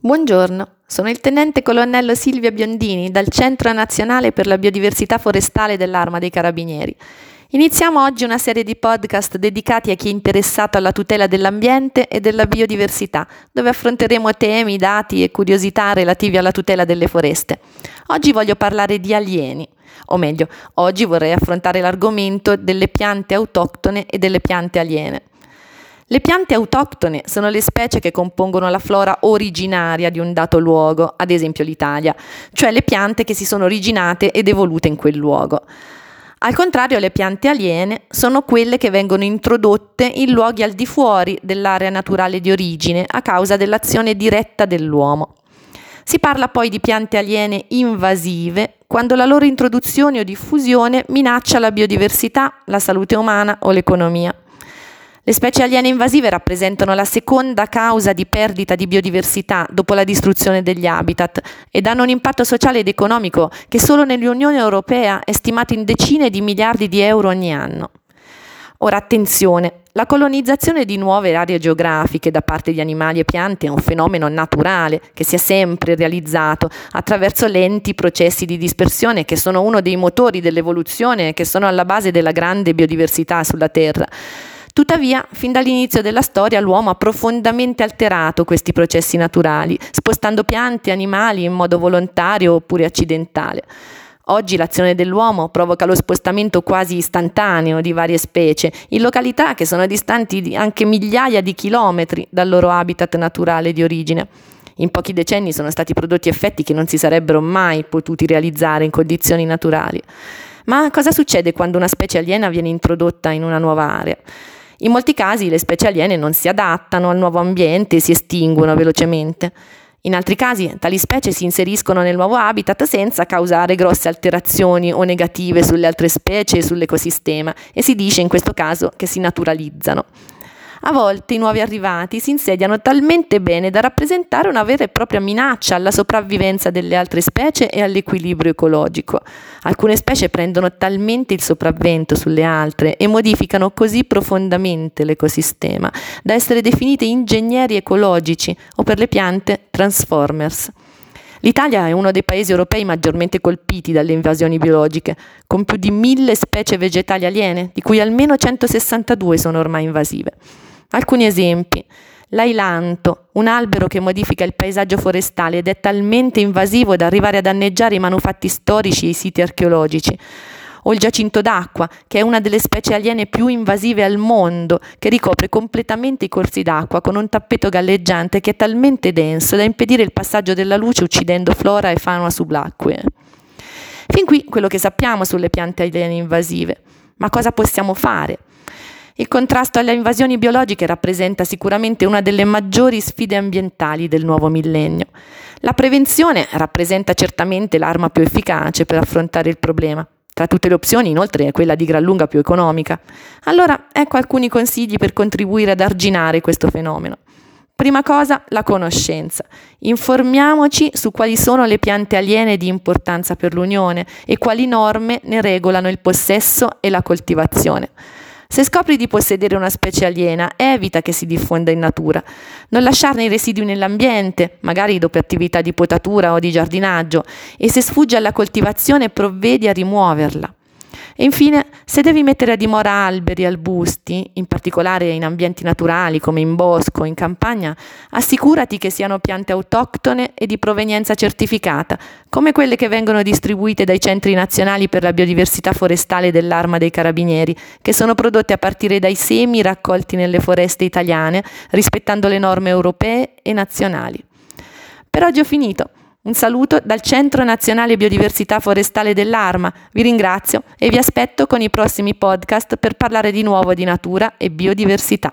Buongiorno, sono il tenente colonnello Silvia Biondini dal Centro Nazionale per la Biodiversità Forestale dell'Arma dei Carabinieri. Iniziamo oggi una serie di podcast dedicati a chi è interessato alla tutela dell'ambiente e della biodiversità, dove affronteremo temi, dati e curiosità relativi alla tutela delle foreste. Oggi voglio parlare di alieni, o meglio, oggi vorrei affrontare l'argomento delle piante autoctone e delle piante aliene. Le piante autoctone sono le specie che compongono la flora originaria di un dato luogo, ad esempio l'Italia, cioè le piante che si sono originate ed evolute in quel luogo. Al contrario, le piante aliene sono quelle che vengono introdotte in luoghi al di fuori dell'area naturale di origine a causa dell'azione diretta dell'uomo. Si parla poi di piante aliene invasive quando la loro introduzione o diffusione minaccia la biodiversità, la salute umana o l'economia. Le specie aliene invasive rappresentano la seconda causa di perdita di biodiversità dopo la distruzione degli habitat ed hanno un impatto sociale ed economico che solo nell'Unione Europea è stimato in decine di miliardi di euro ogni anno. Ora attenzione, la colonizzazione di nuove aree geografiche da parte di animali e piante è un fenomeno naturale che si è sempre realizzato attraverso lenti processi di dispersione che sono uno dei motori dell'evoluzione e che sono alla base della grande biodiversità sulla Terra. Tuttavia, fin dall'inizio della storia l'uomo ha profondamente alterato questi processi naturali, spostando piante e animali in modo volontario oppure accidentale. Oggi l'azione dell'uomo provoca lo spostamento quasi istantaneo di varie specie in località che sono distanti anche migliaia di chilometri dal loro habitat naturale di origine. In pochi decenni sono stati prodotti effetti che non si sarebbero mai potuti realizzare in condizioni naturali. Ma cosa succede quando una specie aliena viene introdotta in una nuova area? In molti casi le specie aliene non si adattano al nuovo ambiente e si estinguono velocemente. In altri casi tali specie si inseriscono nel nuovo habitat senza causare grosse alterazioni o negative sulle altre specie e sull'ecosistema e si dice in questo caso che si naturalizzano. A volte i nuovi arrivati si insediano talmente bene da rappresentare una vera e propria minaccia alla sopravvivenza delle altre specie e all'equilibrio ecologico. Alcune specie prendono talmente il sopravvento sulle altre e modificano così profondamente l'ecosistema da essere definite ingegneri ecologici o per le piante transformers. L'Italia è uno dei paesi europei maggiormente colpiti dalle invasioni biologiche, con più di mille specie vegetali aliene, di cui almeno 162 sono ormai invasive. Alcuni esempi. L'ailanto, un albero che modifica il paesaggio forestale ed è talmente invasivo da arrivare a danneggiare i manufatti storici e i siti archeologici. O il giacinto d'acqua, che è una delle specie aliene più invasive al mondo, che ricopre completamente i corsi d'acqua con un tappeto galleggiante che è talmente denso da impedire il passaggio della luce uccidendo flora e fauna subacquee. Fin qui quello che sappiamo sulle piante aliene invasive. Ma cosa possiamo fare? Il contrasto alle invasioni biologiche rappresenta sicuramente una delle maggiori sfide ambientali del nuovo millennio. La prevenzione rappresenta certamente l'arma più efficace per affrontare il problema. Tra tutte le opzioni, inoltre, è quella di gran lunga più economica. Allora, ecco alcuni consigli per contribuire ad arginare questo fenomeno. Prima cosa, la conoscenza. Informiamoci su quali sono le piante aliene di importanza per l'Unione e quali norme ne regolano il possesso e la coltivazione. Se scopri di possedere una specie aliena, evita che si diffonda in natura. Non lasciarne i residui nell'ambiente, magari dopo attività di potatura o di giardinaggio, e se sfugge alla coltivazione provvedi a rimuoverla. E infine, se devi mettere a dimora alberi, arbusti, in particolare in ambienti naturali come in bosco o in campagna, assicurati che siano piante autoctone e di provenienza certificata, come quelle che vengono distribuite dai centri nazionali per la biodiversità forestale dell'Arma dei Carabinieri, che sono prodotte a partire dai semi raccolti nelle foreste italiane, rispettando le norme europee e nazionali. Per oggi ho finito. Un saluto dal Centro Nazionale Biodiversità Forestale dell'Arma. Vi ringrazio e vi aspetto con i prossimi podcast per parlare di nuovo di natura e biodiversità.